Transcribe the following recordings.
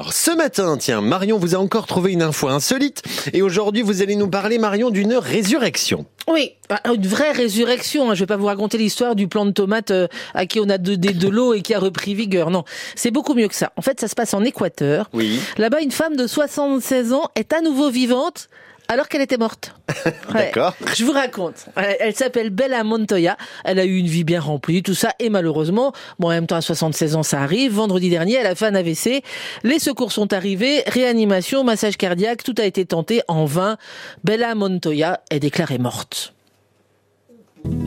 heure. Ce matin, tiens, Marion vous a encore trouvé une info insolite et aujourd'hui vous allez nous parler, Marion, d'une résurrection. Oui, bah, une vraie résurrection. Hein. Je vais pas vous raconter l'histoire du plant de tomate euh, à qui on a donné de l'eau et qui a repris vigueur. Non, c'est beaucoup mieux que ça. En fait, ça se passe en Équateur. Oui. Là-bas, une femme de 76 ans est à nouveau vivante alors qu'elle était morte. D'accord. Je vous raconte. Elle, elle s'appelle Bella Montoya. Elle a eu une vie bien remplie, tout ça. Et malheureusement, bon, en même temps, à 76 ans, ça arrive. Vendredi dernier, elle a fait un AVC. Les secours sont arrivés. Réanimation, massage cardiaque, tout a été tenté en vain. Bella Montoya est déclarée morte.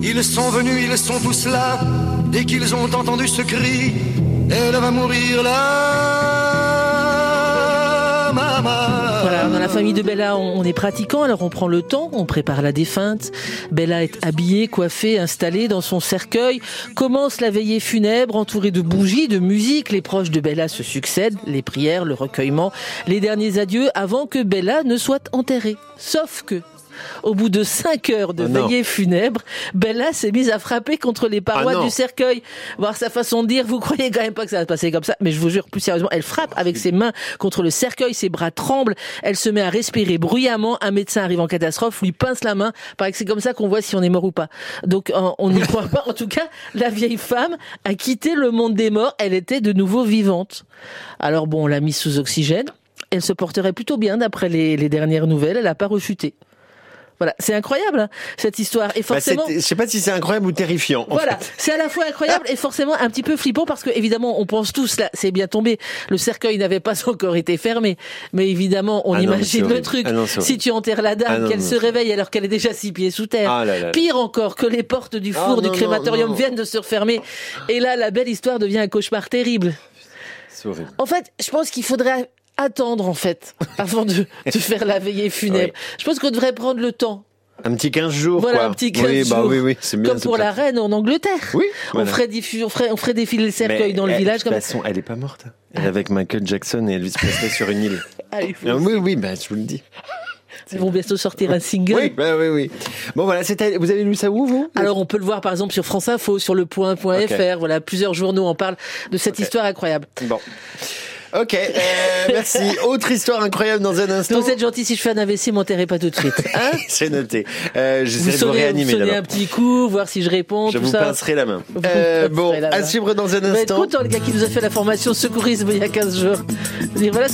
Ils sont venus, ils sont tous là, dès qu'ils ont entendu ce cri, elle va mourir là, maman. Dans la famille de Bella, on est pratiquant, alors on prend le temps, on prépare la défunte. Bella est habillée, coiffée, installée dans son cercueil. Commence la veillée funèbre, entourée de bougies, de musique. Les proches de Bella se succèdent, les prières, le recueillement, les derniers adieux avant que Bella ne soit enterrée. Sauf que, au bout de cinq heures de Oh non. veillée funèbre, Bella s'est mise à frapper contre les parois Ah du cercueil. Voir sa façon de dire, vous croyez quand même pas que ça va se passer comme ça, mais je vous jure, plus sérieusement, elle frappe avec ses mains contre le cercueil, ses bras tremblent, elle se met à respirer bruyamment, un médecin arrive en catastrophe, lui pince la main, paraît que c'est comme ça qu'on voit si on est mort ou pas. Donc euh, on n'y croit pas. En tout cas, la vieille femme a quitté le monde des morts, elle était de nouveau vivante. Alors bon, on l'a mise sous oxygène, elle se porterait plutôt bien d'après les, les dernières nouvelles, elle n'a pas rechuté. Voilà, c'est incroyable hein, cette histoire. Et Bah, forcément, c'est- je sais pas si c'est incroyable ou terrifiant. voilà, c'est à la fois incroyable et forcément un petit peu flippant parce que évidemment on pense tous là, c'est bien tombé. Le cercueil n'avait pas encore été fermé, mais évidemment on Ah non, imagine le truc. Ah non, si tu enterres la dame, Ah non, qu'elle se réveille alors qu'elle est déjà six pieds sous terre. Là là. Pire encore que les portes du four du crématorium viennent de se refermer. Et là, la belle histoire devient un cauchemar terrible. En fait, je pense qu'il faudrait attendre en fait avant de, de faire la veillée funèbre. Oui. Je pense qu'on devrait prendre le temps. Un petit 15 jours, Voilà, quoi. un petit 15 oui, bah jours. oui, oui, bien. Comme pour la reine en Angleterre. Oui, On, ferait diffu- on, ferait, on ferait défiler le cercueil Mais dans le village. De toute façon, elle est pas morte. Elle est avec Michael Jackson et Elvis Presley sur une île. Allez, Ah, oui, oui, bah, je vous le dis. Ils vont bientôt sortir un single. Oui, bah, oui, oui. Bon, voilà, c'était, vous avez lu ça où, vous? Alors on peut le voir par exemple sur France Info, sur le point.fr, voilà, plusieurs journaux en parlent de cette histoire incroyable. Bon. Ok, euh, merci. Autre histoire incroyable dans un instant. Donc vous êtes gentil, si je fais un AVC, m'enterrez pas tout de suite. Hein C'est noté. Euh, vous J'essaierai de vous vous réanimer d'abord. un petit coup, voir si je réponds, Je tout vous ça. pincerai la main. Vous Euh, bon, la à suivre dans un Vous allez être instant. content, le gars qui nous a fait la formation secourisme il y a 15 jours. Vous dire, voilà